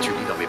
Richard Edelman.